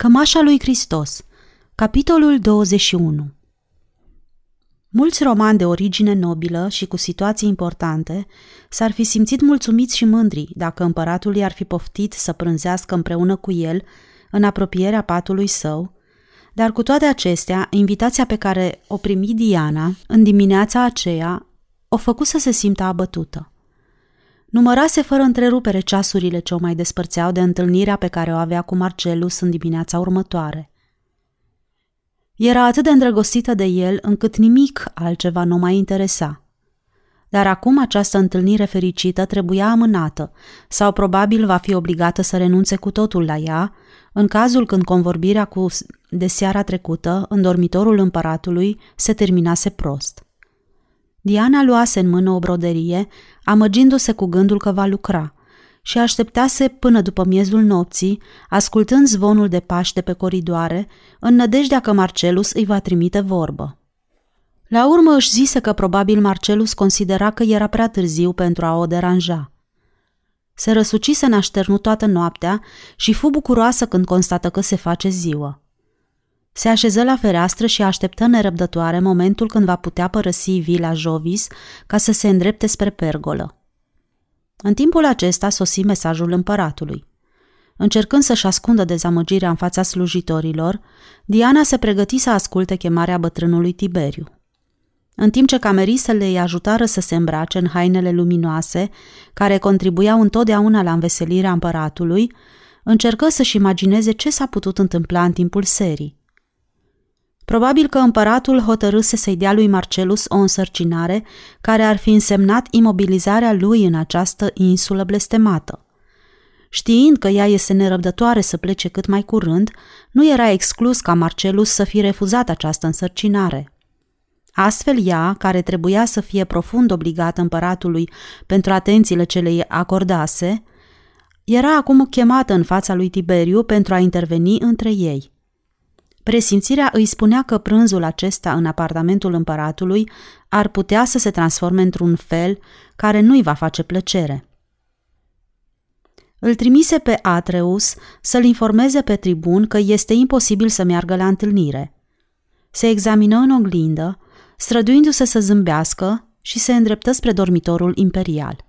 Cămașa lui Hristos Capitolul 21 Mulți romani de origine nobilă și cu situații importante s-ar fi simțit mulțumiți și mândri dacă împăratul i-ar fi poftit să prânzească împreună cu el în apropierea patului său, dar cu toate acestea, invitația pe care o primi Diana în dimineața aceea o făcu să se simtă abătută. Numărase fără întrerupere ceasurile ce o mai despărțeau de întâlnirea pe care o avea cu Marcelus în dimineața următoare. Era atât de îndrăgostită de el încât nimic altceva nu mai interesa. Dar acum această întâlnire fericită trebuia amânată sau probabil va fi obligată să renunțe cu totul la ea, în cazul când convorbirea cu de seara trecută în dormitorul împăratului se terminase prost. Diana luase în mână o broderie, amăgindu-se cu gândul că va lucra și așteptase până după miezul nopții, ascultând zvonul de pași de pe coridoare, în nădejdea că Marcelus îi va trimite vorbă. La urmă își zise că probabil Marcelus considera că era prea târziu pentru a o deranja. Se răsucise în așternu toată noaptea și fu bucuroasă când constată că se face ziua. Se așeză la fereastră și așteptă nerăbdătoare momentul când va putea părăsi vila Jovis ca să se îndrepte spre pergolă. În timpul acesta sosi mesajul împăratului. Încercând să-și ascundă dezamăgirea în fața slujitorilor, Diana se pregăti să asculte chemarea bătrânului Tiberiu. În timp ce camerisele îi ajutară să se îmbrace în hainele luminoase, care contribuiau întotdeauna la înveselirea împăratului, încercă să-și imagineze ce s-a putut întâmpla în timpul serii. Probabil că împăratul hotărâse să-i dea lui Marcelus o însărcinare care ar fi însemnat imobilizarea lui în această insulă blestemată. Știind că ea este nerăbdătoare să plece cât mai curând, nu era exclus ca Marcelus să fi refuzat această însărcinare. Astfel ea, care trebuia să fie profund obligată împăratului pentru atențiile ce le acordase, era acum chemată în fața lui Tiberiu pentru a interveni între ei. Presimțirea îi spunea că prânzul acesta în apartamentul împăratului ar putea să se transforme într-un fel care nu-i va face plăcere. Îl trimise pe Atreus să-l informeze pe tribun că este imposibil să meargă la întâlnire. Se examină în oglindă, străduindu-se să zâmbească și se îndreptă spre dormitorul imperial.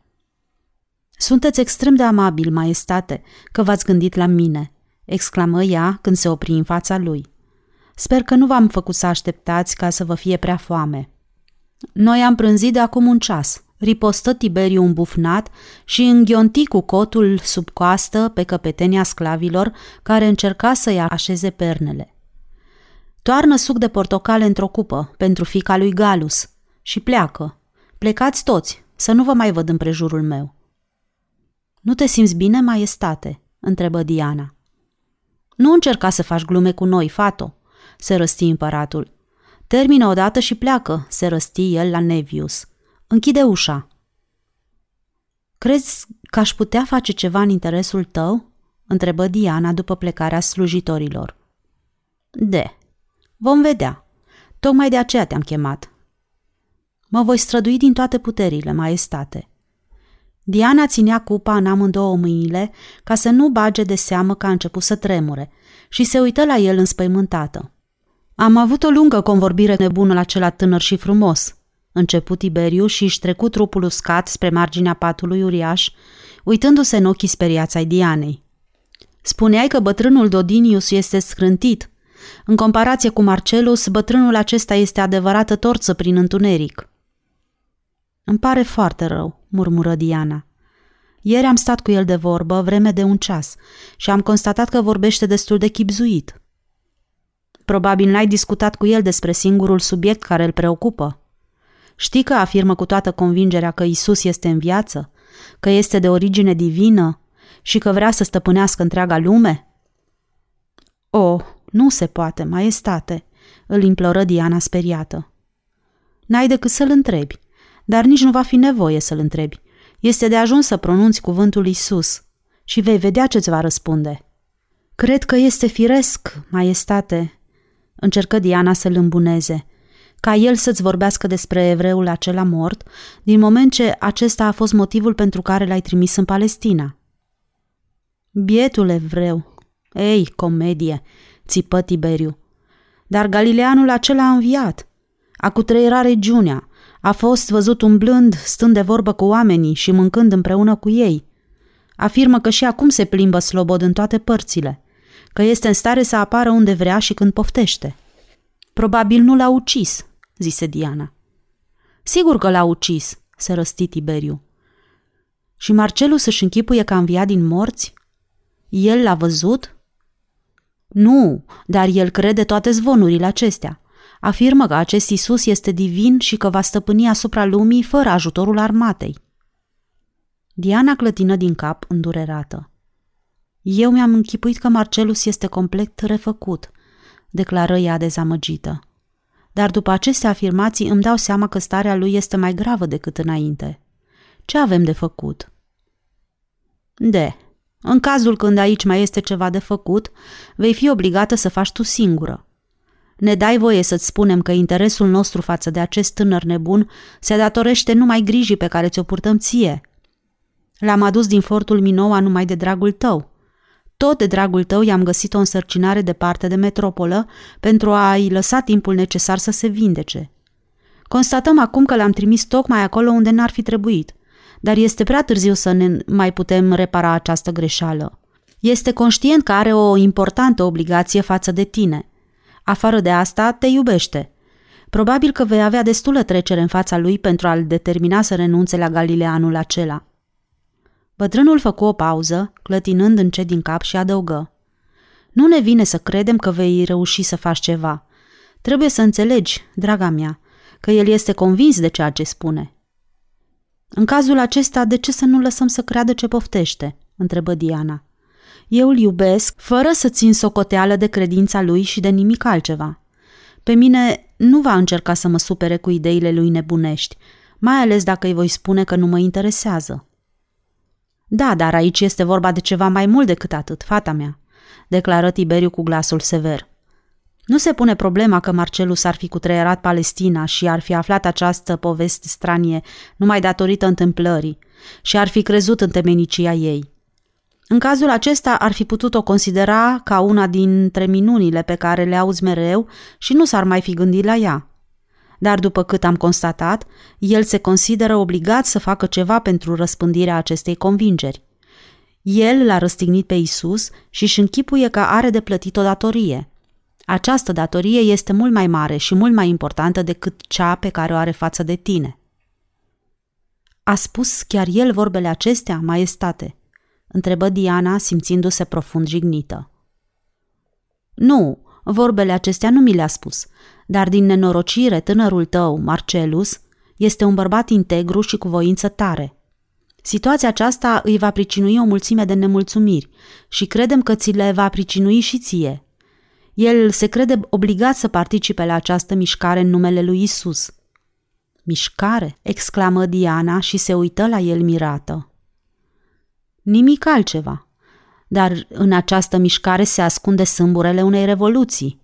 Sunteți extrem de amabil, maestate, că v-ați gândit la mine, exclamă ea când se opri în fața lui. Sper că nu v-am făcut să așteptați ca să vă fie prea foame. Noi am prânzit de acum un ceas, ripostă Tiberiu îmbufnat și înghionti cu cotul sub coastă pe căpetenia sclavilor care încerca să-i așeze pernele. Toarnă suc de portocale într-o cupă pentru fica lui Galus și pleacă. Plecați toți, să nu vă mai văd în prejurul meu. Nu te simți bine, maestate?" întrebă Diana. Nu încerca să faci glume cu noi, fato se răsti împăratul. Termină odată și pleacă, se răsti el la Nevius. Închide ușa. Crezi că aș putea face ceva în interesul tău? întrebă Diana după plecarea slujitorilor. De. Vom vedea. Tocmai de aceea te-am chemat. Mă voi strădui din toate puterile, maestate. Diana ținea cupa în amândouă mâinile ca să nu bage de seamă că a început să tremure și se uită la el înspăimântată. Am avut o lungă convorbire nebună la cel tânăr și frumos. Început Tiberiu și își trecu trupul uscat spre marginea patului uriaș, uitându-se în ochii speriați ai Dianei. Spuneai că bătrânul Dodinius este scrântit. În comparație cu Marcelus, bătrânul acesta este adevărată torță prin întuneric. Îmi pare foarte rău, murmură Diana. Ieri am stat cu el de vorbă vreme de un ceas și am constatat că vorbește destul de chipzuit. Probabil n-ai discutat cu el despre singurul subiect care îl preocupă. Știi că afirmă cu toată convingerea că Isus este în viață, că este de origine divină și că vrea să stăpânească întreaga lume? O, oh, nu se poate, maestate, îl imploră Diana speriată. N-ai decât să-l întrebi, dar nici nu va fi nevoie să-l întrebi. Este de ajuns să pronunți cuvântul Isus și vei vedea ce-ți va răspunde. Cred că este firesc, maestate, încercă Diana să-l îmbuneze, ca el să-ți vorbească despre evreul acela mort, din moment ce acesta a fost motivul pentru care l-ai trimis în Palestina. Bietul evreu, Ei, comedie, țipă Tiberiu. Dar Galileanul acela a înviat. A cutreierat regiunea. A fost văzut umblând, stând de vorbă cu oamenii și mâncând împreună cu ei. Afirmă că și acum se plimbă slobod în toate părțile, că este în stare să apară unde vrea și când poftește. Probabil nu l-a ucis, zise Diana. Sigur că l-a ucis, se răsti Tiberiu. Și Marcelus își închipuie că a înviat din morți? El l-a văzut? Nu, dar el crede toate zvonurile acestea. Afirmă că acest Isus este divin și că va stăpâni asupra lumii fără ajutorul armatei. Diana clătină din cap, îndurerată. Eu mi-am închipuit că Marcelus este complet refăcut, declară ea dezamăgită. Dar după aceste afirmații îmi dau seama că starea lui este mai gravă decât înainte. Ce avem de făcut? De, în cazul când aici mai este ceva de făcut, vei fi obligată să faci tu singură. Ne dai voie să-ți spunem că interesul nostru față de acest tânăr nebun se datorește numai grijii pe care ți-o purtăm ție. L-am adus din fortul Minoa numai de dragul tău. Tot de dragul tău i-am găsit o însărcinare departe de metropolă pentru a-i lăsa timpul necesar să se vindece. Constatăm acum că l-am trimis tocmai acolo unde n-ar fi trebuit – dar este prea târziu să ne mai putem repara această greșeală. Este conștient că are o importantă obligație față de tine. Afară de asta, te iubește. Probabil că vei avea destulă trecere în fața lui pentru a-l determina să renunțe la Galileanul acela. Bătrânul făcu o pauză, clătinând încet din cap și adăugă. Nu ne vine să credem că vei reuși să faci ceva. Trebuie să înțelegi, draga mea, că el este convins de ceea ce spune. În cazul acesta, de ce să nu lăsăm să creadă ce poftește? întrebă Diana. Eu îl iubesc fără să țin socoteală de credința lui și de nimic altceva. Pe mine nu va încerca să mă supere cu ideile lui nebunești, mai ales dacă îi voi spune că nu mă interesează. Da, dar aici este vorba de ceva mai mult decât atât, fata mea, declară Tiberiu cu glasul sever. Nu se pune problema că Marcelus ar fi cutreierat Palestina și ar fi aflat această poveste stranie numai datorită întâmplării și ar fi crezut în temenicia ei. În cazul acesta ar fi putut o considera ca una dintre minunile pe care le auzi mereu și nu s-ar mai fi gândit la ea. Dar după cât am constatat, el se consideră obligat să facă ceva pentru răspândirea acestei convingeri. El l-a răstignit pe Isus și își închipuie că are de plătit o datorie – această datorie este mult mai mare și mult mai importantă decât cea pe care o are față de tine. A spus chiar el vorbele acestea, maestate? întrebă Diana, simțindu-se profund jignită. Nu, vorbele acestea nu mi le-a spus, dar din nenorocire tânărul tău, Marcelus, este un bărbat integru și cu voință tare. Situația aceasta îi va pricinui o mulțime de nemulțumiri și credem că ți le va pricinui și ție, el se crede obligat să participe la această mișcare în numele lui Isus. Mișcare? exclamă Diana și se uită la el mirată. Nimic altceva. Dar în această mișcare se ascunde sâmburele unei revoluții.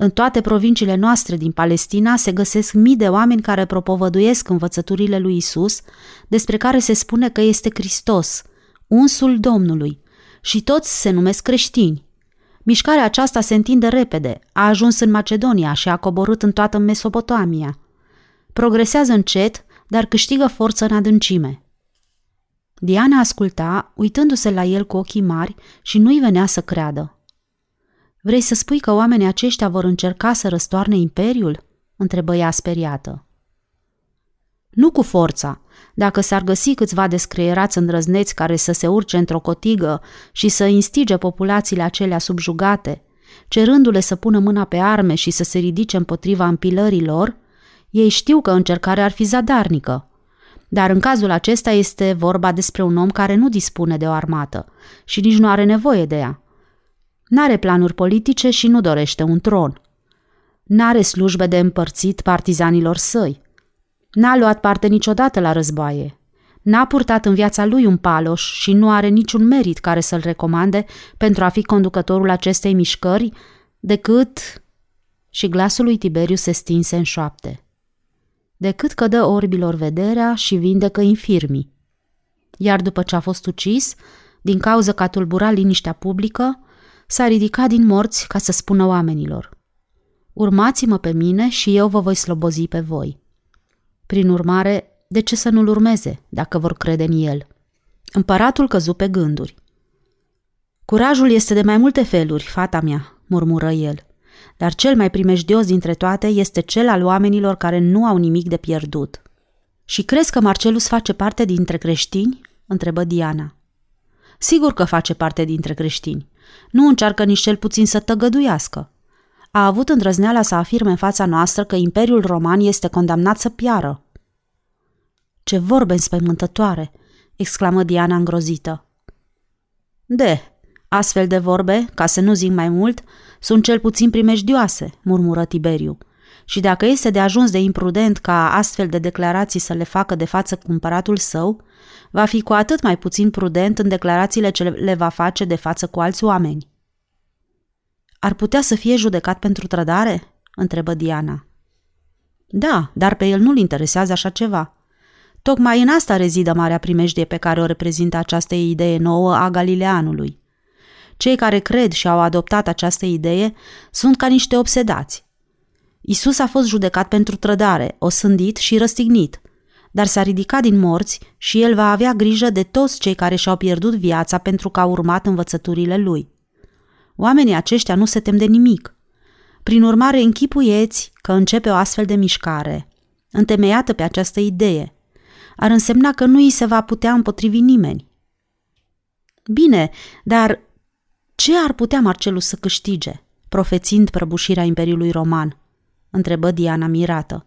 În toate provinciile noastre din Palestina se găsesc mii de oameni care propovăduiesc învățăturile lui Isus, despre care se spune că este Hristos, unsul Domnului, și toți se numesc creștini. Mișcarea aceasta se întinde repede, a ajuns în Macedonia și a coborât în toată Mesopotamia. Progresează încet, dar câștigă forță în adâncime. Diana asculta, uitându-se la el cu ochii mari și nu-i venea să creadă. Vrei să spui că oamenii aceștia vor încerca să răstoarne imperiul?" întrebă ea speriată. Nu cu forța, dacă s-ar găsi câțiva descreierați îndrăzneți care să se urce într-o cotigă și să instige populațiile acelea subjugate, cerându-le să pună mâna pe arme și să se ridice împotriva împilărilor, ei știu că încercarea ar fi zadarnică. Dar în cazul acesta este vorba despre un om care nu dispune de o armată și nici nu are nevoie de ea. N-are planuri politice și nu dorește un tron. N-are slujbe de împărțit partizanilor săi – N-a luat parte niciodată la războaie. N-a purtat în viața lui un paloș și nu are niciun merit care să-l recomande pentru a fi conducătorul acestei mișcări, decât... Și glasul lui Tiberiu se stinse în șoapte. Decât că dă orbilor vederea și vindecă infirmii. Iar după ce a fost ucis, din cauza că a tulburat liniștea publică, S-a ridicat din morți ca să spună oamenilor. Urmați-mă pe mine și eu vă voi slobozi pe voi. Prin urmare, de ce să nu-l urmeze, dacă vor crede în el? Împăratul căzu pe gânduri. Curajul este de mai multe feluri, fata mea, murmură el. Dar cel mai primejdios dintre toate este cel al oamenilor care nu au nimic de pierdut. Și crezi că Marcelus face parte dintre creștini? întrebă Diana. Sigur că face parte dintre creștini. Nu încearcă nici cel puțin să tăgăduiască. A avut îndrăzneala să afirme în fața noastră că Imperiul Roman este condamnat să piară. Ce vorbe înspăimântătoare!" exclamă Diana îngrozită. De, astfel de vorbe, ca să nu zic mai mult, sunt cel puțin primejdioase, murmură Tiberiu. Și dacă este de ajuns de imprudent ca astfel de declarații să le facă de față cumpăratul său, va fi cu atât mai puțin prudent în declarațiile ce le va face de față cu alți oameni. Ar putea să fie judecat pentru trădare? întrebă Diana. Da, dar pe el nu-l interesează așa ceva. Tocmai în asta rezidă marea primejdie pe care o reprezintă această idee nouă a Galileanului. Cei care cred și au adoptat această idee sunt ca niște obsedați. Isus a fost judecat pentru trădare, osândit și răstignit, dar s-a ridicat din morți și el va avea grijă de toți cei care și-au pierdut viața pentru că au urmat învățăturile lui. Oamenii aceștia nu se tem de nimic. Prin urmare, închipuieți că începe o astfel de mișcare, întemeiată pe această idee. Ar însemna că nu îi se va putea împotrivi nimeni. Bine, dar ce ar putea Marcelus să câștige, profețind prăbușirea Imperiului Roman? Întrebă Diana mirată.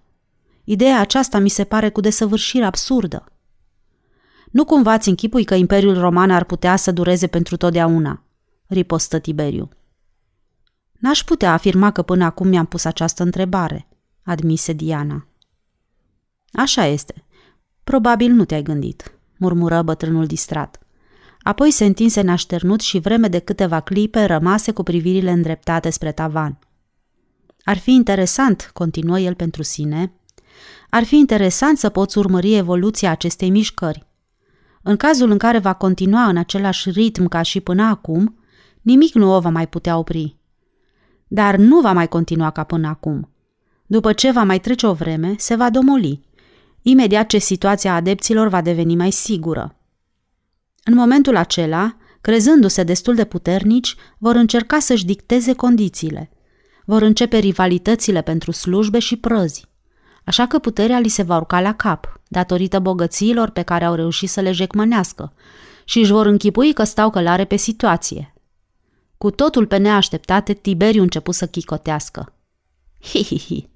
Ideea aceasta mi se pare cu desăvârșire absurdă. Nu cumva ți închipui că Imperiul Roman ar putea să dureze pentru totdeauna, ripostă Tiberiu. N-aș putea afirma că până acum mi-am pus această întrebare, admise Diana. Așa este. Probabil nu te-ai gândit, murmură bătrânul distrat. Apoi se întinse nașternut și vreme de câteva clipe rămase cu privirile îndreptate spre tavan. Ar fi interesant, continuă el pentru sine, ar fi interesant să poți urmări evoluția acestei mișcări. În cazul în care va continua în același ritm ca și până acum, nimic nu o va mai putea opri. Dar nu va mai continua ca până acum. După ce va mai trece o vreme, se va domoli, imediat ce situația adepților va deveni mai sigură. În momentul acela, crezându-se destul de puternici, vor încerca să-și dicteze condițiile. Vor începe rivalitățile pentru slujbe și prăzi. Așa că puterea li se va urca la cap, datorită bogățiilor pe care au reușit să le jecmănească, și își vor închipui că stau călare pe situație. Cu totul pe neașteptate, Tiberiu început să chicotească. Hi, hi, hi.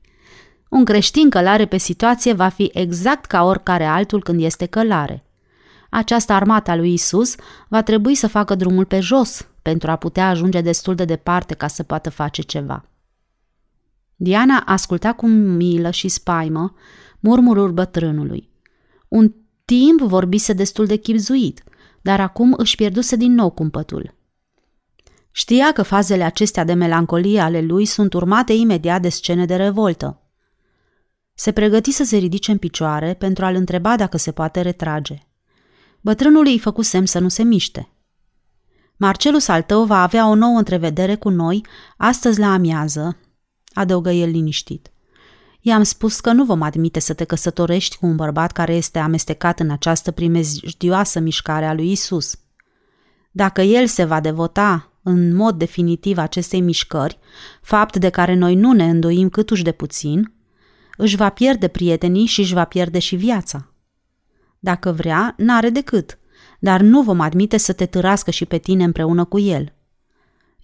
Un creștin călare pe situație va fi exact ca oricare altul când este călare. Această armată a lui Isus va trebui să facă drumul pe jos pentru a putea ajunge destul de departe ca să poată face ceva. Diana asculta cu milă și spaimă murmurul bătrânului. Un timp vorbise destul de chipzuit, dar acum își pierduse din nou cumpătul. Știa că fazele acestea de melancolie ale lui sunt urmate imediat de scene de revoltă. Se pregăti să se ridice în picioare pentru a-l întreba dacă se poate retrage. Bătrânul îi făcu semn să nu se miște. Marcelus al tău va avea o nouă întrevedere cu noi astăzi la amiază, adăugă el liniștit. I-am spus că nu vom admite să te căsătorești cu un bărbat care este amestecat în această primejdioasă mișcare a lui Isus. Dacă el se va devota în mod definitiv acestei mișcări, fapt de care noi nu ne îndoim câtuși de puțin, își va pierde prietenii și își va pierde și viața. Dacă vrea, n-are decât, dar nu vom admite să te târască și pe tine împreună cu el.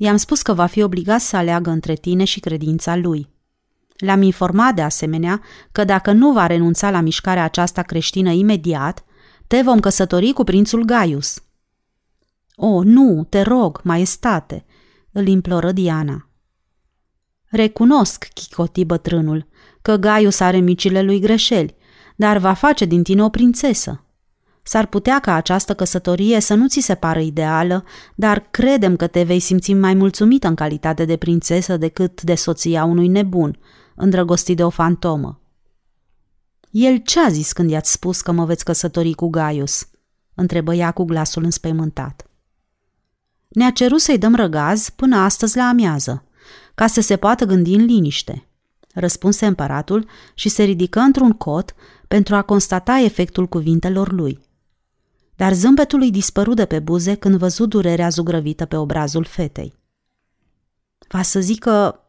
I-am spus că va fi obligat să aleagă între tine și credința lui. L-am informat de asemenea că dacă nu va renunța la mișcarea aceasta creștină imediat, te vom căsători cu prințul Gaius. O, nu, te rog, maestate, îl imploră Diana. Recunosc, chicoti bătrânul, că Gaius are micile lui greșeli, dar va face din tine o prințesă. S-ar putea ca această căsătorie să nu ți se pară ideală, dar credem că te vei simți mai mulțumită în calitate de prințesă decât de soția unui nebun, îndrăgostit de o fantomă. El ce a zis când i-ați spus că mă veți căsători cu Gaius? întrebă ea cu glasul înspăimântat. Ne-a cerut să-i dăm răgaz până astăzi la amiază, ca să se poată gândi în liniște, răspunse împăratul și se ridică într-un cot pentru a constata efectul cuvintelor lui. Dar zâmbetul îi dispăru de pe buze când văzut durerea zugrăvită pe obrazul fetei. Va să zic că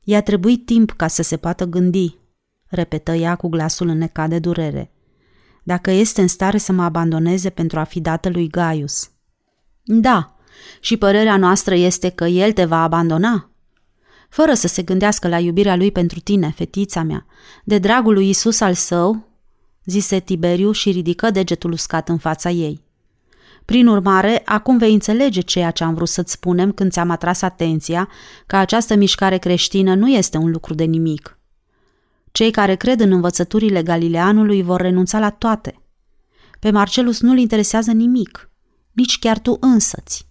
i-a trebuit timp ca să se poată gândi, repetă ea cu glasul înnecat de durere. Dacă este în stare să mă abandoneze pentru a fi dată lui Gaius. Da, și părerea noastră este că el te va abandona. Fără să se gândească la iubirea lui pentru tine, fetița mea, de dragul lui Isus al său, zise Tiberiu și ridică degetul uscat în fața ei. Prin urmare, acum vei înțelege ceea ce am vrut să-ți spunem când ți-am atras atenția că această mișcare creștină nu este un lucru de nimic. Cei care cred în învățăturile Galileanului vor renunța la toate. Pe Marcelus nu-l interesează nimic, nici chiar tu însăți.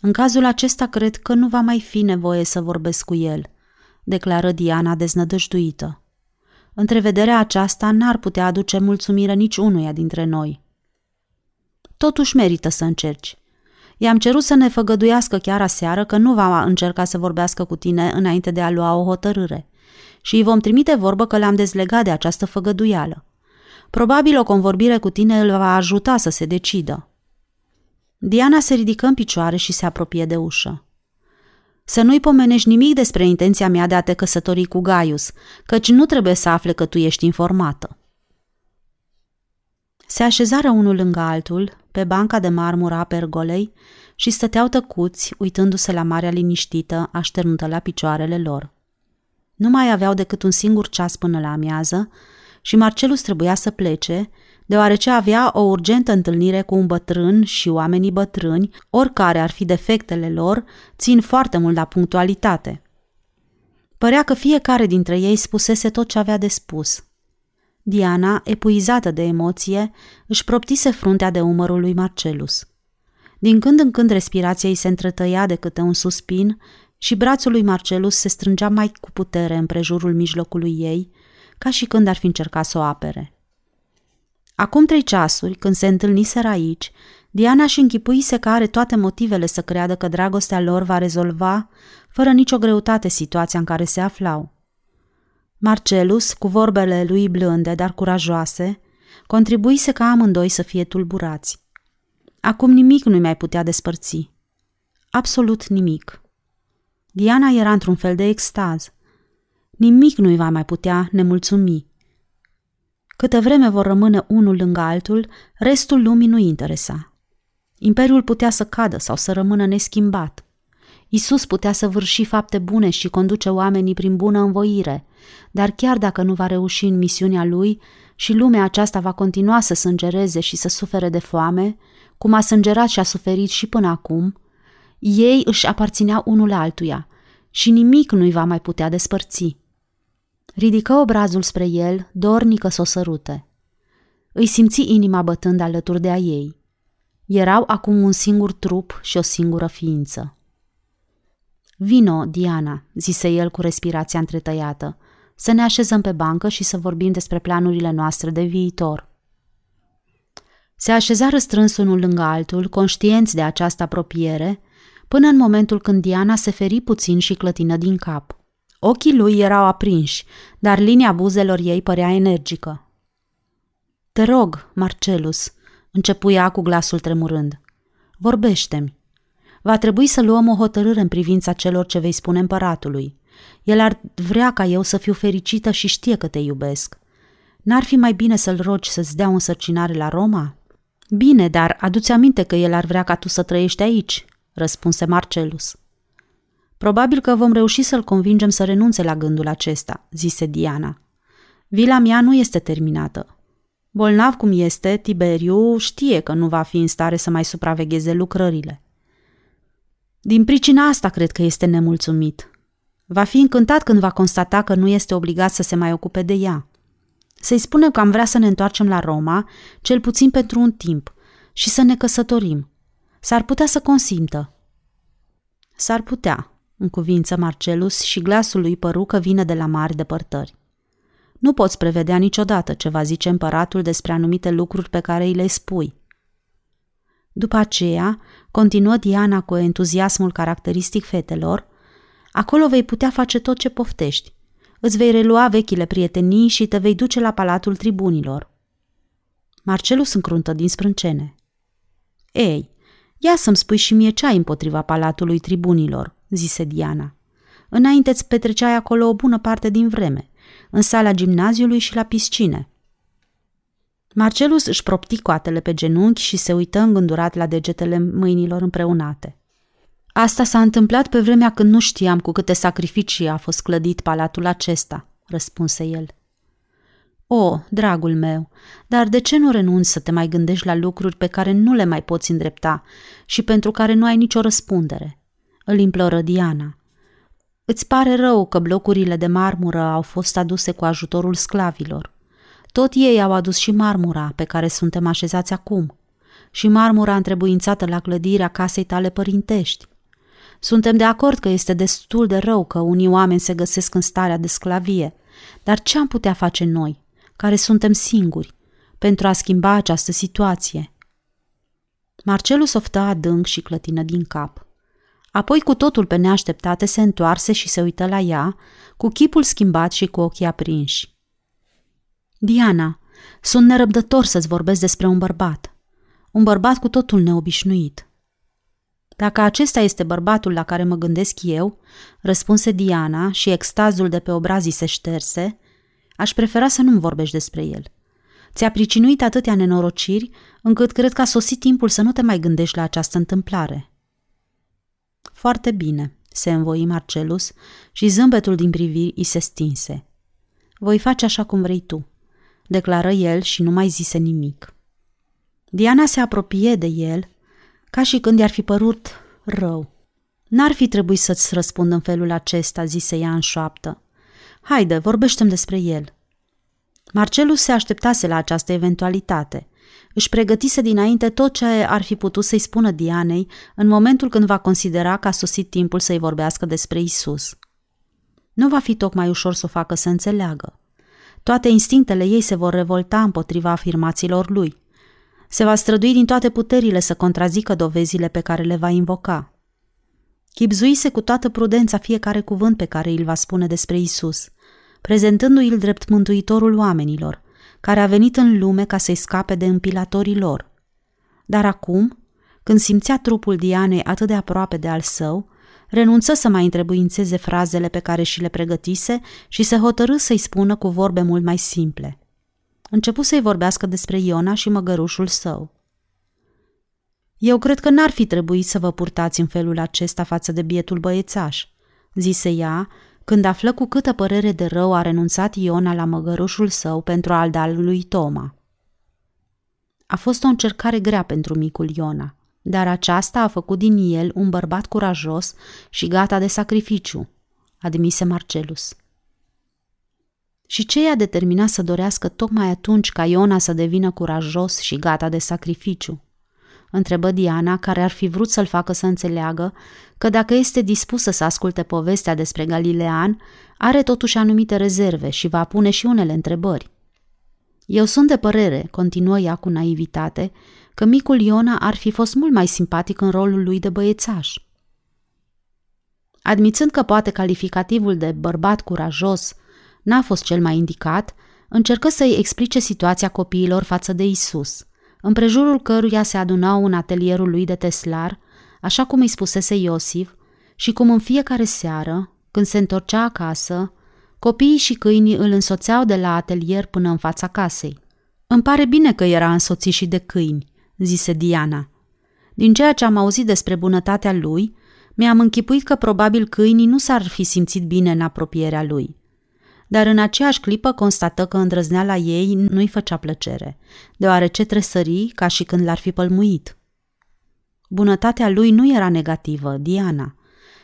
În cazul acesta cred că nu va mai fi nevoie să vorbesc cu el, declară Diana deznădăjduită. Întrevederea aceasta n-ar putea aduce mulțumire nici unuia dintre noi. Totuși merită să încerci. I-am cerut să ne făgăduiască chiar aseară că nu va încerca să vorbească cu tine înainte de a lua o hotărâre și îi vom trimite vorbă că l-am dezlegat de această făgăduială. Probabil o convorbire cu tine îl va ajuta să se decidă. Diana se ridică în picioare și se apropie de ușă. Să nu-i pomenești nimic despre intenția mea de a te căsători cu Gaius, căci nu trebuie să afle că tu ești informată. Se așezară unul lângă altul, pe banca de marmură a pergolei, și stăteau tăcuți, uitându-se la marea liniștită, așternută la picioarele lor. Nu mai aveau decât un singur ceas până la amiază și Marcelus trebuia să plece, deoarece avea o urgentă întâlnire cu un bătrân și oamenii bătrâni, oricare ar fi defectele lor, țin foarte mult la punctualitate. Părea că fiecare dintre ei spusese tot ce avea de spus. Diana, epuizată de emoție, își proptise fruntea de umărul lui Marcelus. Din când în când respirația ei se întretăia de câte un suspin și brațul lui Marcelus se strângea mai cu putere în prejurul mijlocului ei, ca și când ar fi încercat să o apere. Acum trei ceasuri, când se întâlniseră aici, Diana și închipuise că are toate motivele să creadă că dragostea lor va rezolva, fără nicio greutate, situația în care se aflau. Marcelus, cu vorbele lui blânde, dar curajoase, contribuise ca amândoi să fie tulburați. Acum nimic nu-i mai putea despărți. Absolut nimic. Diana era într-un fel de extaz. Nimic nu-i va mai putea nemulțumi. Câte vreme vor rămâne unul lângă altul, restul lumii nu interesa. Imperiul putea să cadă sau să rămână neschimbat. Isus putea să vârși fapte bune și conduce oamenii prin bună învoire, dar chiar dacă nu va reuși în misiunea lui și lumea aceasta va continua să sângereze și să sufere de foame, cum a sângerat și a suferit și până acum, ei își aparțineau unul altuia și nimic nu-i va mai putea despărți. Ridică obrazul spre el, dornică să o sărute. Îi simți inima bătând alături de a ei. Erau acum un singur trup și o singură ființă. Vino, Diana, zise el cu respirația întretăiată, să ne așezăm pe bancă și să vorbim despre planurile noastre de viitor. Se așezară strâns unul lângă altul, conștienți de această apropiere, până în momentul când Diana se feri puțin și clătină din cap. Ochii lui erau aprinși, dar linia buzelor ei părea energică. Te rog, Marcelus, începu ea cu glasul tremurând. Vorbește-mi. Va trebui să luăm o hotărâre în privința celor ce vei spune împăratului. El ar vrea ca eu să fiu fericită și știe că te iubesc. N-ar fi mai bine să-l rogi să-ți dea o însărcinare la Roma? Bine, dar aduți aminte că el ar vrea ca tu să trăiești aici, răspunse Marcelus. Probabil că vom reuși să-l convingem să renunțe la gândul acesta, zise Diana. Vila mea nu este terminată. Bolnav cum este, Tiberiu știe că nu va fi în stare să mai supravegheze lucrările. Din pricina asta cred că este nemulțumit. Va fi încântat când va constata că nu este obligat să se mai ocupe de ea. Să-i spunem că am vrea să ne întoarcem la Roma, cel puțin pentru un timp, și să ne căsătorim. S-ar putea să consimtă. S-ar putea, în cuvință Marcelus și glasul lui păru că vine de la mari depărtări. Nu poți prevedea niciodată ce va zice împăratul despre anumite lucruri pe care îi le spui. După aceea, continuă Diana cu entuziasmul caracteristic fetelor, acolo vei putea face tot ce poftești. Îți vei relua vechile prietenii și te vei duce la palatul tribunilor. Marcelus încruntă din sprâncene. Ei, ia să-mi spui și mie ce ai împotriva palatului tribunilor, zise Diana. Înainte îți petreceai acolo o bună parte din vreme, în sala gimnaziului și la piscine. Marcelus își propti coatele pe genunchi și se uită îngândurat la degetele mâinilor împreunate. Asta s-a întâmplat pe vremea când nu știam cu câte sacrificii a fost clădit palatul acesta, răspunse el. O, dragul meu, dar de ce nu renunți să te mai gândești la lucruri pe care nu le mai poți îndrepta și pentru care nu ai nicio răspundere? Îl imploră Diana. Îți pare rău că blocurile de marmură au fost aduse cu ajutorul sclavilor. Tot ei au adus și marmura pe care suntem așezați acum și marmura întrebuințată la clădirea casei tale părintești. Suntem de acord că este destul de rău că unii oameni se găsesc în starea de sclavie, dar ce am putea face noi, care suntem singuri, pentru a schimba această situație? Marcelus oftă adânc și clătină din cap. Apoi, cu totul pe neașteptate, se întoarse și se uită la ea, cu chipul schimbat și cu ochii aprinși. Diana, sunt nerăbdător să-ți vorbesc despre un bărbat. Un bărbat cu totul neobișnuit. Dacă acesta este bărbatul la care mă gândesc eu, răspunse Diana și extazul de pe obrazii se șterse, aș prefera să nu-mi vorbești despre el. Ți-a pricinuit atâtea nenorociri, încât cred că a sosit timpul să nu te mai gândești la această întâmplare. Foarte bine, se învoi Marcelus și zâmbetul din priviri îi se stinse. Voi face așa cum vrei tu, declară el și nu mai zise nimic. Diana se apropie de el, ca și când i-ar fi părut rău. N-ar fi trebuit să-ți răspund în felul acesta, zise ea în șoaptă. Haide, vorbește despre el. Marcelus se așteptase la această eventualitate. Își pregătise dinainte tot ce ar fi putut să-i spună Dianei în momentul când va considera că a sosit timpul să-i vorbească despre Isus. Nu va fi tocmai ușor să o facă să înțeleagă. Toate instinctele ei se vor revolta împotriva afirmațiilor lui. Se va strădui din toate puterile să contrazică dovezile pe care le va invoca. Chipzuise cu toată prudența fiecare cuvânt pe care îl va spune despre Isus, prezentându-i drept mântuitorul oamenilor, care a venit în lume ca să-i scape de împilatorii lor. Dar acum, când simțea trupul Dianei atât de aproape de al său, renunță să mai întrebuințeze frazele pe care și le pregătise și se hotărâ să-i spună cu vorbe mult mai simple. Începu să-i vorbească despre Iona și măgărușul său. Eu cred că n-ar fi trebuit să vă purtați în felul acesta față de bietul băiețaș, zise ea, când află cu câtă părere de rău a renunțat Iona la măgărușul său pentru al da lui Toma. A fost o încercare grea pentru micul Iona, dar aceasta a făcut din el un bărbat curajos și gata de sacrificiu, admise Marcelus. Și ce i-a determinat să dorească tocmai atunci ca Iona să devină curajos și gata de sacrificiu? Întrebă Diana, care ar fi vrut să-l facă să înțeleagă că dacă este dispusă să asculte povestea despre Galilean, are totuși anumite rezerve și va pune și unele întrebări. Eu sunt de părere, continuă ea cu naivitate, că micul Iona ar fi fost mult mai simpatic în rolul lui de băiețaș. Admițând că poate calificativul de bărbat curajos n-a fost cel mai indicat, încercă să-i explice situația copiilor față de Isus – împrejurul căruia se adunau în atelierul lui de teslar, așa cum îi spusese Iosif, și cum în fiecare seară, când se întorcea acasă, copiii și câinii îl însoțeau de la atelier până în fața casei. Îmi pare bine că era însoțit și de câini, zise Diana. Din ceea ce am auzit despre bunătatea lui, mi-am închipuit că probabil câinii nu s-ar fi simțit bine în apropierea lui dar în aceeași clipă constată că îndrăzneala ei nu-i făcea plăcere, deoarece tresări ca și când l-ar fi pălmuit. Bunătatea lui nu era negativă, Diana,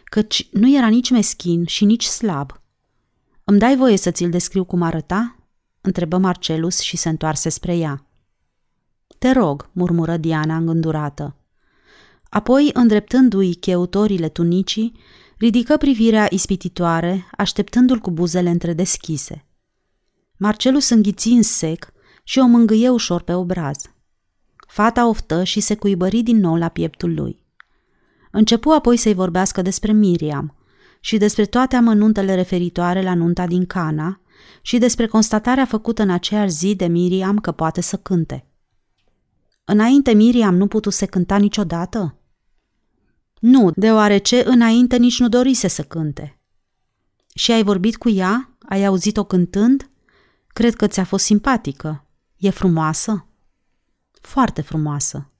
căci nu era nici meschin și nici slab. Îmi dai voie să ți-l descriu cum arăta?" întrebă Marcelus și se întoarse spre ea. Te rog, murmură Diana îngândurată. Apoi, îndreptându-i cheutorile tunicii, Ridică privirea ispititoare, așteptându-l cu buzele întredeschise. Marcelus înghiți în sec și o mângâie ușor pe obraz. Fata oftă și se cuibări din nou la pieptul lui. Începu apoi să-i vorbească despre Miriam și despre toate amănuntele referitoare la nunta din Cana și despre constatarea făcută în aceeași zi de Miriam că poate să cânte. Înainte Miriam nu putuse cânta niciodată? Nu, deoarece înainte nici nu dorise să cânte. Și ai vorbit cu ea? Ai auzit-o cântând? Cred că ți-a fost simpatică. E frumoasă? Foarte frumoasă.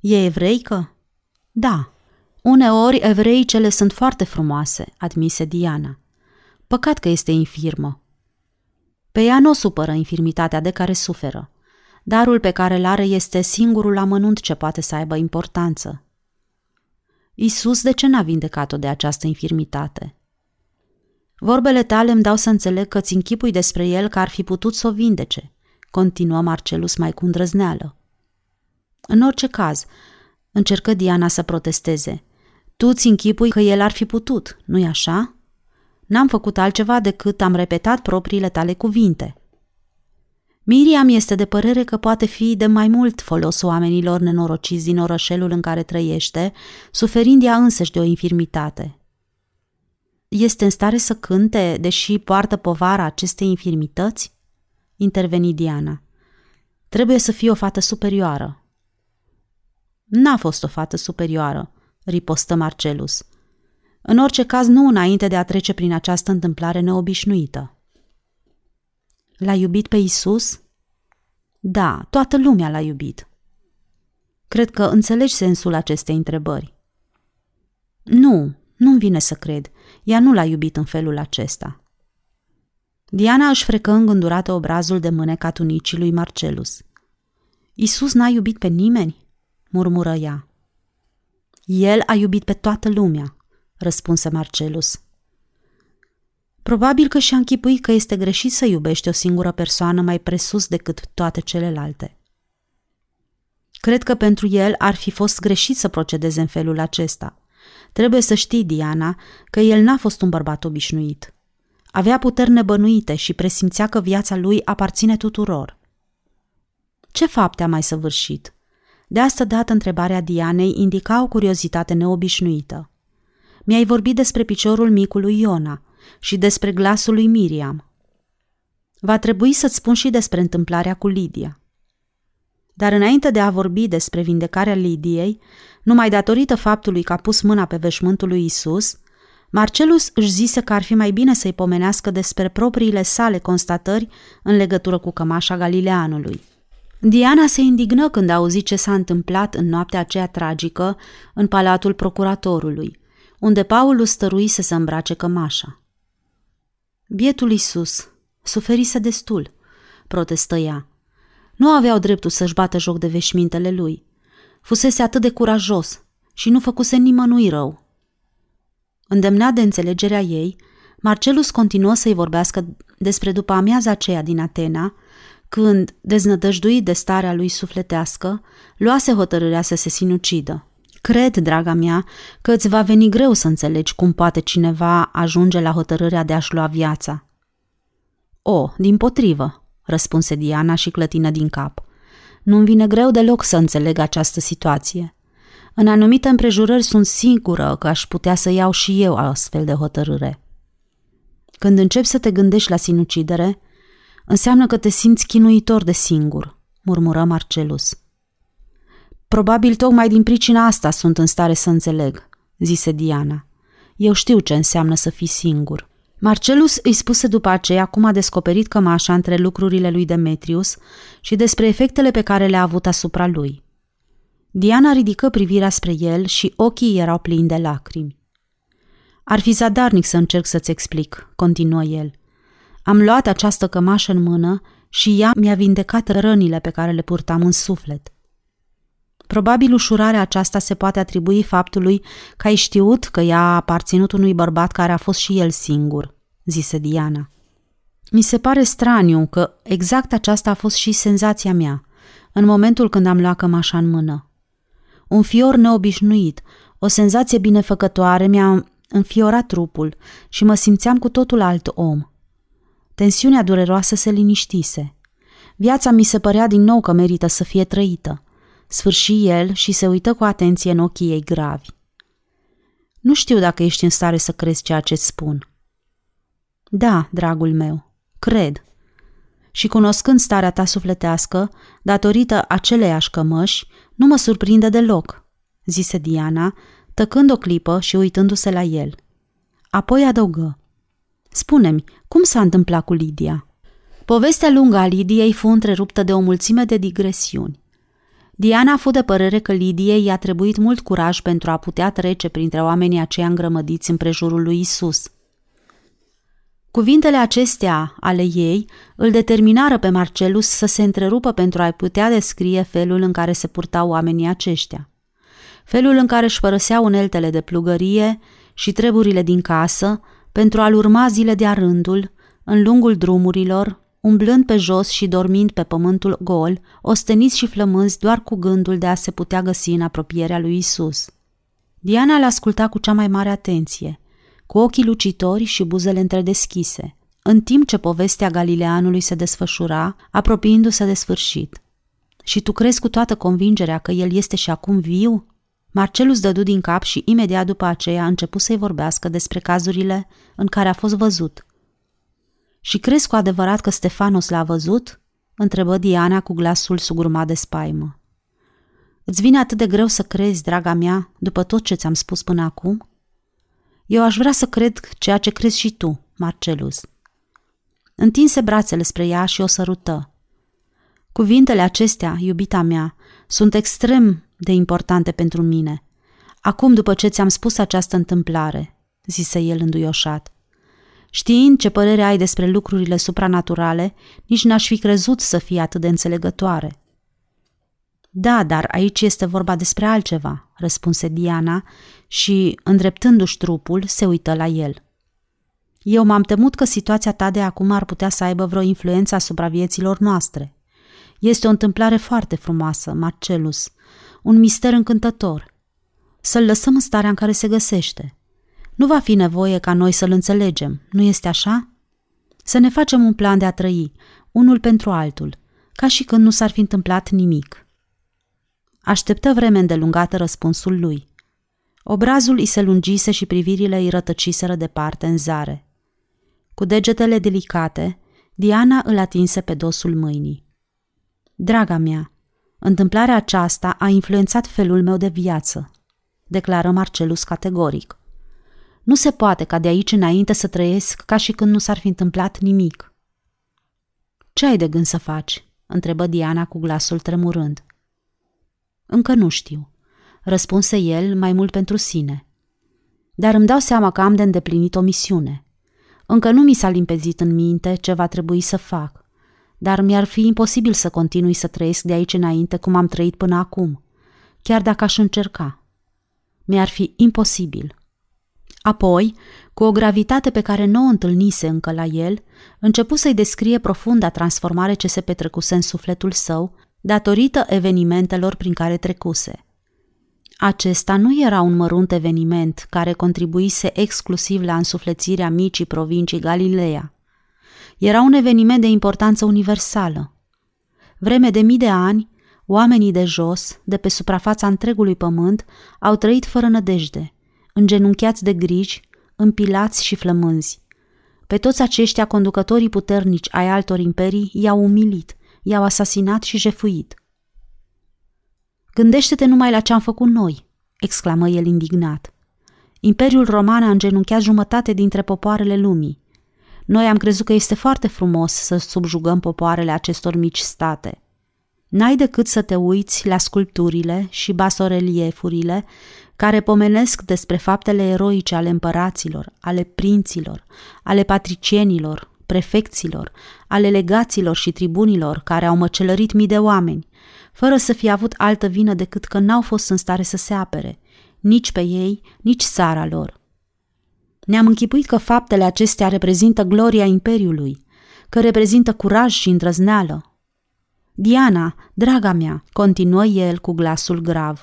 E evreică? Da. Uneori evreicele sunt foarte frumoase, admise Diana. Păcat că este infirmă. Pe ea nu o supără infirmitatea de care suferă. Darul pe care îl are este singurul amănunt ce poate să aibă importanță. Isus de ce n-a vindecat-o de această infirmitate? Vorbele tale îmi dau să înțeleg că ți închipui despre el că ar fi putut să o vindece, continuă Marcelus mai cu îndrăzneală. În orice caz, încercă Diana să protesteze. Tu ți închipui că el ar fi putut, nu-i așa? N-am făcut altceva decât am repetat propriile tale cuvinte. Miriam este de părere că poate fi de mai mult folos oamenilor nenorociți din orășelul în care trăiește, suferind ea însăși de o infirmitate. Este în stare să cânte, deși poartă povara acestei infirmități? Interveni Diana. Trebuie să fie o fată superioară. N-a fost o fată superioară, ripostă Marcelus. În orice caz, nu înainte de a trece prin această întâmplare neobișnuită. L-a iubit pe Isus? Da, toată lumea l-a iubit. Cred că înțelegi sensul acestei întrebări. Nu, nu-mi vine să cred. Ea nu l-a iubit în felul acesta. Diana își frecă îngândurată obrazul de mâneca tunicii lui Marcelus. Isus n-a iubit pe nimeni? murmură ea. El a iubit pe toată lumea, răspunse Marcelus. Probabil că și-a închipuit că este greșit să iubești o singură persoană mai presus decât toate celelalte. Cred că pentru el ar fi fost greșit să procedeze în felul acesta. Trebuie să știi, Diana, că el n-a fost un bărbat obișnuit. Avea puteri nebănuite și presimțea că viața lui aparține tuturor. Ce fapte a mai săvârșit? De asta dată întrebarea Dianei indica o curiozitate neobișnuită. Mi-ai vorbit despre piciorul micului Iona și despre glasul lui Miriam. Va trebui să-ți spun și despre întâmplarea cu Lidia. Dar înainte de a vorbi despre vindecarea Lidiei, numai datorită faptului că a pus mâna pe veșmântul lui Isus, Marcelus își zise că ar fi mai bine să-i pomenească despre propriile sale constatări în legătură cu cămașa Galileanului. Diana se indignă când a auzit ce s-a întâmplat în noaptea aceea tragică în palatul procuratorului, unde Paul stăruise să îmbrace cămașa. Bietul Isus suferise destul, protestă ea. Nu aveau dreptul să-și bată joc de veșmintele lui. Fusese atât de curajos și nu făcuse nimănui rău. Îndemnat de înțelegerea ei, Marcelus continuă să-i vorbească despre după amiaza aceea din Atena, când, deznădăjduit de starea lui sufletească, luase hotărârea să se sinucidă. Cred, draga mea, că îți va veni greu să înțelegi cum poate cineva ajunge la hotărârea de a-și lua viața. O, din potrivă, răspunse Diana și clătină din cap. Nu-mi vine greu deloc să înțeleg această situație. În anumite împrejurări sunt sigură că aș putea să iau și eu astfel de hotărâre. Când începi să te gândești la sinucidere, înseamnă că te simți chinuitor de singur, murmură Marcelus. Probabil tocmai din pricina asta sunt în stare să înțeleg, zise Diana. Eu știu ce înseamnă să fii singur. Marcelus îi spuse după aceea cum a descoperit cămașa între lucrurile lui Demetrius și despre efectele pe care le-a avut asupra lui. Diana ridică privirea spre el și ochii erau plini de lacrimi. Ar fi zadarnic să încerc să-ți explic, continuă el. Am luat această cămașă în mână și ea mi-a vindecat rănile pe care le purtam în suflet. Probabil ușurarea aceasta se poate atribui faptului că ai știut că ea a aparținut unui bărbat care a fost și el singur, zise Diana. Mi se pare straniu că exact aceasta a fost și senzația mea, în momentul când am luat cămașa în mână. Un fior neobișnuit, o senzație binefăcătoare mi-a înfiorat trupul și mă simțeam cu totul alt om. Tensiunea dureroasă se liniștise. Viața mi se părea din nou că merită să fie trăită – sfârși el și se uită cu atenție în ochii ei gravi. Nu știu dacă ești în stare să crezi ceea ce spun. Da, dragul meu, cred. Și cunoscând starea ta sufletească, datorită aceleiași cămăși, nu mă surprinde deloc, zise Diana, tăcând o clipă și uitându-se la el. Apoi adăugă. Spune-mi, cum s-a întâmplat cu Lidia? Povestea lungă a Lidiei fu întreruptă de o mulțime de digresiuni. Diana a fost de părere că Lidiei i-a trebuit mult curaj pentru a putea trece printre oamenii aceia îngrămădiți în prejurul lui Isus. Cuvintele acestea ale ei îl determinară pe Marcelus să se întrerupă pentru a putea descrie felul în care se purtau oamenii aceștia. Felul în care își părăseau uneltele de plugărie și treburile din casă pentru a-l urma zile de-a rândul, în lungul drumurilor, umblând pe jos și dormind pe pământul gol, osteniți și flămânzi doar cu gândul de a se putea găsi în apropierea lui Isus. Diana l asculta cu cea mai mare atenție, cu ochii lucitori și buzele întredeschise, în timp ce povestea Galileanului se desfășura, apropiindu-se de sfârșit. Și tu crezi cu toată convingerea că el este și acum viu? Marcelus dădu din cap și imediat după aceea a început să-i vorbească despre cazurile în care a fost văzut. Și crezi cu adevărat că Stefanos l-a văzut? întrebă Diana cu glasul sugurmat de spaimă. Îți vine atât de greu să crezi, draga mea, după tot ce ți-am spus până acum? Eu aș vrea să cred ceea ce crezi și tu, Marcelus. Întinse brațele spre ea și o sărută. Cuvintele acestea, iubita mea, sunt extrem de importante pentru mine. Acum, după ce ți-am spus această întâmplare, zise el înduioșat. Știind ce părere ai despre lucrurile supranaturale, nici n-aș fi crezut să fie atât de înțelegătoare. Da, dar aici este vorba despre altceva, răspunse Diana și, îndreptându-și trupul, se uită la el. Eu m-am temut că situația ta de acum ar putea să aibă vreo influență asupra vieților noastre. Este o întâmplare foarte frumoasă, Marcelus, un mister încântător. Să-l lăsăm în starea în care se găsește. Nu va fi nevoie ca noi să-l înțelegem, nu este așa? Să ne facem un plan de a trăi, unul pentru altul, ca și când nu s-ar fi întâmplat nimic. Așteptă vreme îndelungată răspunsul lui. Obrazul îi se lungise și privirile îi rătăciseră departe în zare. Cu degetele delicate, Diana îl atinse pe dosul mâinii. Draga mea, întâmplarea aceasta a influențat felul meu de viață, declară Marcelus categoric. Nu se poate ca de aici înainte să trăiesc ca și când nu s-ar fi întâmplat nimic. Ce ai de gând să faci? întrebă Diana cu glasul tremurând. Încă nu știu, răspunse el mai mult pentru sine. Dar îmi dau seama că am de îndeplinit o misiune. Încă nu mi s-a limpezit în minte ce va trebui să fac, dar mi-ar fi imposibil să continui să trăiesc de aici înainte cum am trăit până acum, chiar dacă aș încerca. Mi-ar fi imposibil. Apoi, cu o gravitate pe care nu o întâlnise încă la el, începu să-i descrie profunda transformare ce se petrecuse în sufletul său, datorită evenimentelor prin care trecuse. Acesta nu era un mărunt eveniment care contribuise exclusiv la însuflețirea micii provincii Galileea. Era un eveniment de importanță universală. Vreme de mii de ani, oamenii de jos, de pe suprafața întregului pământ, au trăit fără nădejde, îngenunchiați de griji, împilați și flămânzi. Pe toți aceștia, conducătorii puternici ai altor imperii i-au umilit, i-au asasinat și jefuit. Gândește-te numai la ce am făcut noi, exclamă el indignat. Imperiul roman a îngenunchiat jumătate dintre popoarele lumii. Noi am crezut că este foarte frumos să subjugăm popoarele acestor mici state. N-ai decât să te uiți la sculpturile și basoreliefurile care pomenesc despre faptele eroice ale împăraților, ale prinților, ale patricienilor, prefecților, ale legaților și tribunilor care au măcelărit mii de oameni, fără să fie avut altă vină decât că n-au fost în stare să se apere, nici pe ei, nici țara lor. Ne-am închipuit că faptele acestea reprezintă gloria Imperiului, că reprezintă curaj și îndrăzneală. Diana, draga mea, continuă el cu glasul grav.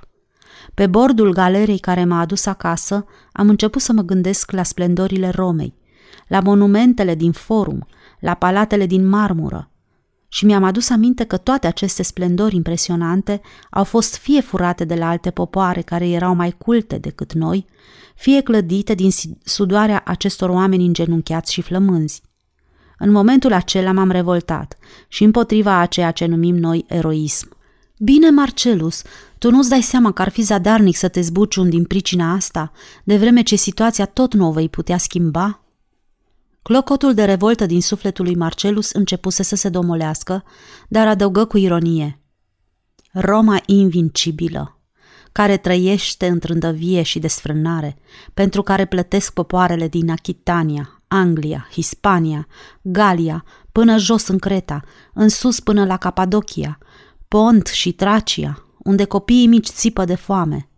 Pe bordul galerei care m-a adus acasă, am început să mă gândesc la splendorile Romei, la monumentele din forum, la palatele din marmură. și mi-am adus aminte că toate aceste splendori impresionante au fost fie furate de la alte popoare care erau mai culte decât noi, fie clădite din sudoarea acestor oameni îngenunchiați și flămânzi. În momentul acela m-am revoltat și împotriva a ceea ce numim noi eroism. Bine, Marcelus, tu nu-ți dai seama că ar fi zadarnic să te zbuciun din pricina asta, de vreme ce situația tot nu o vei putea schimba? Clocotul de revoltă din sufletul lui Marcelus începuse să se domolească, dar adăugă cu ironie. Roma invincibilă, care trăiește în trândăvie și desfrânare, pentru care plătesc popoarele din Achitania, Anglia, Hispania, Galia, până jos în Creta, în sus până la Capadocia, Pont și Tracia, unde copiii mici țipă de foame.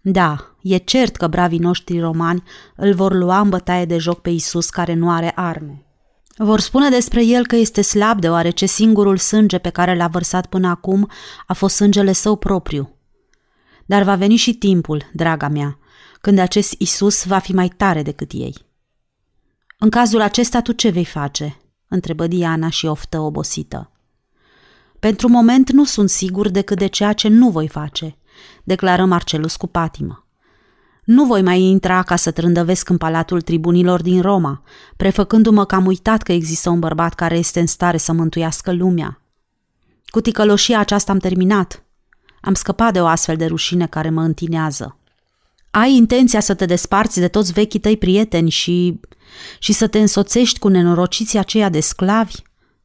Da, e cert că bravii noștri romani îl vor lua în bătaie de joc pe Isus care nu are arme. Vor spune despre el că este slab deoarece singurul sânge pe care l-a vărsat până acum a fost sângele său propriu. Dar va veni și timpul, draga mea, când acest Isus va fi mai tare decât ei. În cazul acesta tu ce vei face? întrebă Diana și oftă obosită. Pentru moment nu sunt sigur decât de ceea ce nu voi face, declară Marcelus cu patimă. Nu voi mai intra ca să trândăvesc în palatul tribunilor din Roma, prefăcându-mă că am uitat că există un bărbat care este în stare să mântuiască lumea. Cu ticăloșia aceasta am terminat. Am scăpat de o astfel de rușine care mă întinează. Ai intenția să te desparți de toți vechii tăi prieteni și... și să te însoțești cu nenorociții aceia de sclavi?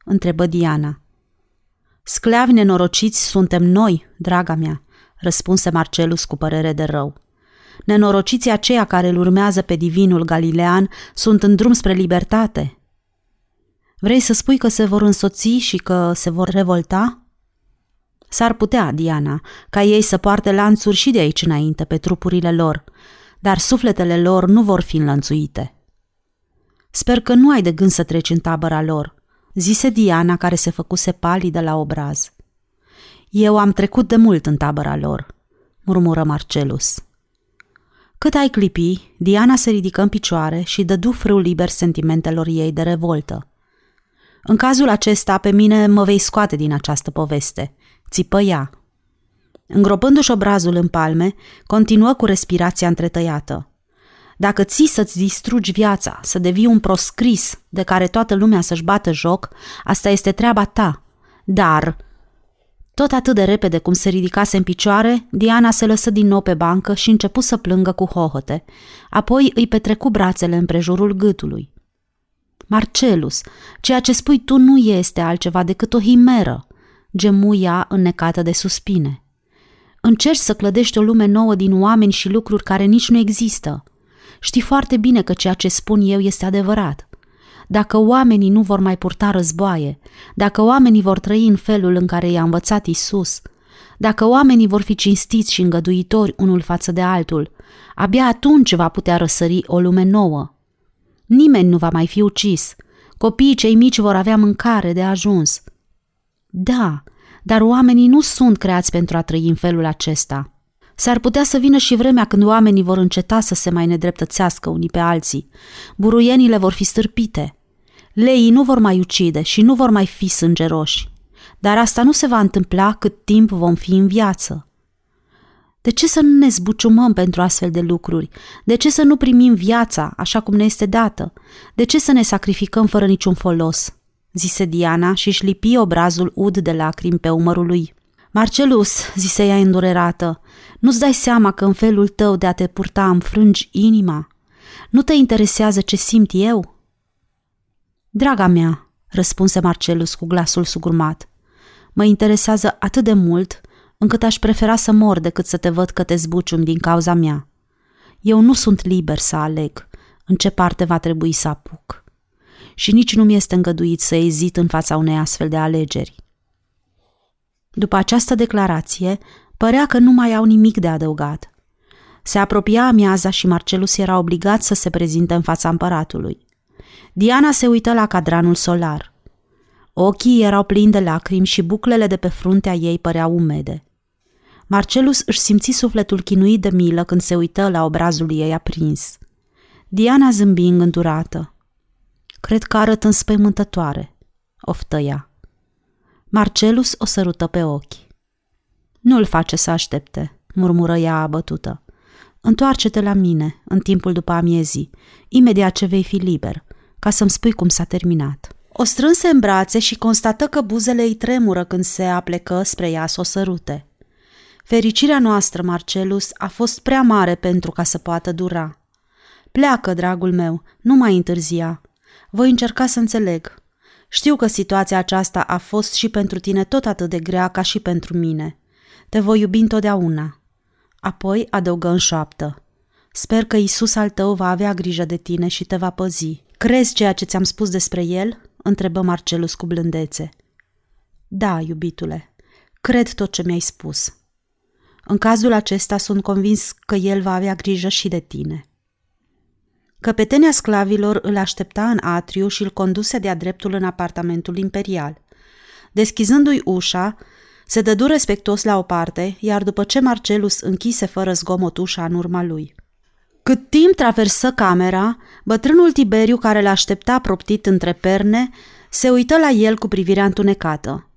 întrebă Diana. Sclavi nenorociți suntem noi, draga mea, răspunse Marcelus cu părere de rău. Nenorociții aceia care îl urmează pe divinul galilean sunt în drum spre libertate. Vrei să spui că se vor însoți și că se vor revolta? S-ar putea, Diana, ca ei să poarte lanțuri și de aici înainte pe trupurile lor, dar sufletele lor nu vor fi înlănțuite. Sper că nu ai de gând să treci în tabăra lor, zise Diana care se făcuse palidă la obraz. Eu am trecut de mult în tabăra lor, murmură Marcelus. Cât ai clipi, Diana se ridică în picioare și dădu frâul liber sentimentelor ei de revoltă. În cazul acesta, pe mine mă vei scoate din această poveste, țipă ea. Îngropându-și obrazul în palme, continuă cu respirația întretăiată. Dacă ții să-ți distrugi viața, să devii un proscris de care toată lumea să-și bată joc, asta este treaba ta. Dar, tot atât de repede cum se ridicase în picioare, Diana se lăsă din nou pe bancă și începu să plângă cu hohote. Apoi îi petrecu brațele împrejurul gâtului. Marcelus, ceea ce spui tu nu este altceva decât o himeră, gemuia înnecată de suspine. Încerci să clădești o lume nouă din oameni și lucruri care nici nu există. Știi foarte bine că ceea ce spun eu este adevărat. Dacă oamenii nu vor mai purta războaie, dacă oamenii vor trăi în felul în care i-a învățat Isus, dacă oamenii vor fi cinstiți și îngăduitori unul față de altul, abia atunci va putea răsări o lume nouă. Nimeni nu va mai fi ucis. Copiii cei mici vor avea mâncare de ajuns. Da, dar oamenii nu sunt creați pentru a trăi în felul acesta. S-ar putea să vină și vremea când oamenii vor înceta să se mai nedreptățească unii pe alții. Buruienile vor fi stârpite. Leii nu vor mai ucide și nu vor mai fi sângeroși. Dar asta nu se va întâmpla cât timp vom fi în viață. De ce să nu ne zbuciumăm pentru astfel de lucruri? De ce să nu primim viața așa cum ne este dată? De ce să ne sacrificăm fără niciun folos? zise Diana și își lipi obrazul ud de lacrimi pe umărul lui. Marcelus, zise ea îndurerată, nu-ți dai seama că în felul tău de a te purta înfrângi inima? Nu te interesează ce simt eu? Draga mea, răspunse Marcelus cu glasul sugurmat, mă interesează atât de mult încât aș prefera să mor decât să te văd că te zbucium din cauza mea. Eu nu sunt liber să aleg în ce parte va trebui să apuc. Și nici nu mi este îngăduit să ezit în fața unei astfel de alegeri. După această declarație, părea că nu mai au nimic de adăugat. Se apropia amiaza și Marcelus era obligat să se prezinte în fața împăratului. Diana se uită la cadranul solar. Ochii erau plini de lacrimi și buclele de pe fruntea ei păreau umede. Marcelus își simți sufletul chinuit de milă când se uită la obrazul ei aprins. Diana zâmbi îngândurată. Cred că arăt înspăimântătoare, oftă ea. Marcelus o sărută pe ochi. Nu-l face să aștepte, murmură ea abătută. Întoarce-te la mine, în timpul după amiezii, imediat ce vei fi liber, ca să-mi spui cum s-a terminat. O strânse în brațe și constată că buzele îi tremură când se aplecă spre ea să o sărute. Fericirea noastră, Marcelus, a fost prea mare pentru ca să poată dura. Pleacă, dragul meu, nu mai întârzia. Voi încerca să înțeleg. Știu că situația aceasta a fost și pentru tine tot atât de grea ca și pentru mine. Te voi iubi întotdeauna. Apoi adăugă în șoaptă. Sper că Isus al tău va avea grijă de tine și te va păzi. Crezi ceea ce ți-am spus despre el? întrebă Marcelus cu blândețe. Da, iubitule, cred tot ce mi-ai spus. În cazul acesta sunt convins că el va avea grijă și de tine. Căpetenia sclavilor îl aștepta în atriu și îl conduse de-a dreptul în apartamentul imperial. Deschizându-i ușa, se dădu respectos la o parte, iar după ce Marcelus închise fără zgomot ușa în urma lui. Cât timp traversă camera, bătrânul Tiberiu care l-aștepta proptit între perne, se uită la el cu privirea întunecată.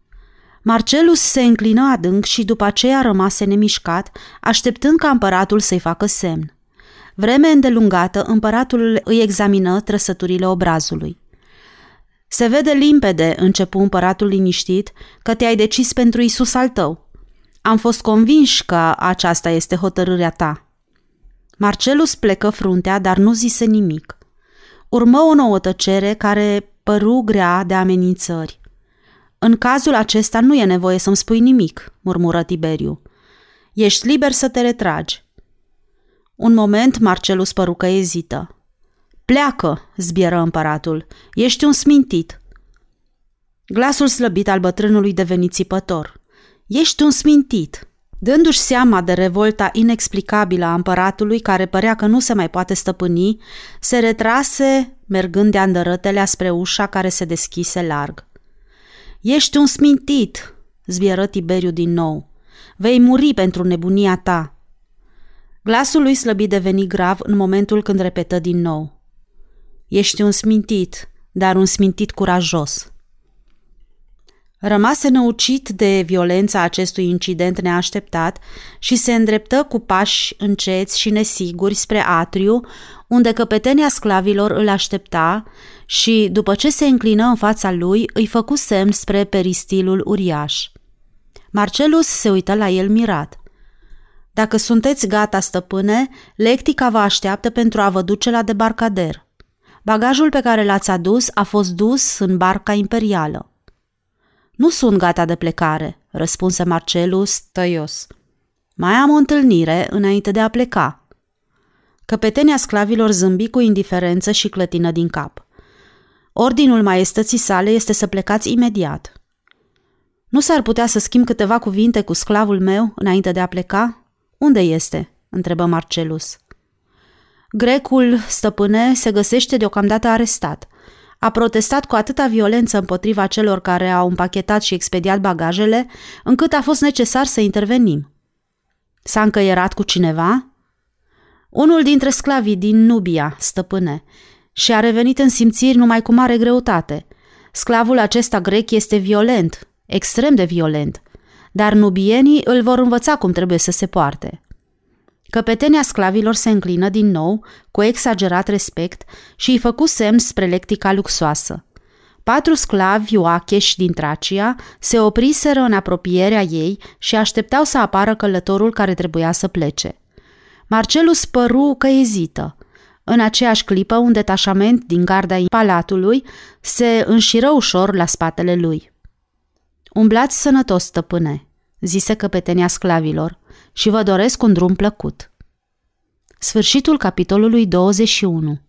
Marcelus se înclină adânc și după aceea rămase nemișcat, așteptând ca împăratul să-i facă semn. Vreme îndelungată, împăratul îi examină trăsăturile obrazului. Se vede limpede, începu împăratul liniștit, că te-ai decis pentru Isus al tău. Am fost convinși că aceasta este hotărârea ta. Marcelus plecă fruntea, dar nu zise nimic. Urmă o nouă tăcere care păru grea de amenințări. În cazul acesta nu e nevoie să-mi spui nimic, murmură Tiberiu. Ești liber să te retragi. Un moment Marcelus păru că ezită. Pleacă, zbieră împăratul, ești un smintit. Glasul slăbit al bătrânului deveni țipător. Ești un smintit. Dându-și seama de revolta inexplicabilă a împăratului, care părea că nu se mai poate stăpâni, se retrase, mergând de andărătele spre ușa care se deschise larg. Ești un smintit, zbieră Tiberiu din nou. Vei muri pentru nebunia ta. Glasul lui slăbit deveni grav în momentul când repetă din nou. Ești un smintit, dar un smintit curajos. Rămase năucit de violența acestui incident neașteptat și se îndreptă cu pași înceți și nesiguri spre atriu, unde căpetenia sclavilor îl aștepta și, după ce se înclină în fața lui, îi făcu semn spre peristilul uriaș. Marcelus se uită la el mirat. Dacă sunteți gata, stăpâne, lectica vă așteaptă pentru a vă duce la debarcader. Bagajul pe care l-ați adus a fost dus în barca imperială. Nu sunt gata de plecare, răspunse Marcelus tăios. Mai am o întâlnire înainte de a pleca. Căpetenia sclavilor zâmbi cu indiferență și clătină din cap. Ordinul maestății sale este să plecați imediat. Nu s-ar putea să schimb câteva cuvinte cu sclavul meu înainte de a pleca? Unde este? întrebă Marcelus. Grecul, stăpâne, se găsește deocamdată arestat. A protestat cu atâta violență împotriva celor care au împachetat și expediat bagajele, încât a fost necesar să intervenim. S-a încăierat cu cineva? Unul dintre sclavii din Nubia, stăpâne, și a revenit în simțiri numai cu mare greutate. Sclavul acesta grec este violent, extrem de violent, dar nubienii îl vor învăța cum trebuie să se poarte. Căpetenia sclavilor se înclină din nou, cu exagerat respect, și îi făcu semn spre lectica luxoasă. Patru sclavi oacheși din Tracia se opriseră în apropierea ei și așteptau să apară călătorul care trebuia să plece. Marcelus păru că ezită. În aceeași clipă, un detașament din garda palatului se înșiră ușor la spatele lui. Umblați sănătos, stăpâne, zise căpetenia sclavilor, și vă doresc un drum plăcut. Sfârșitul capitolului 21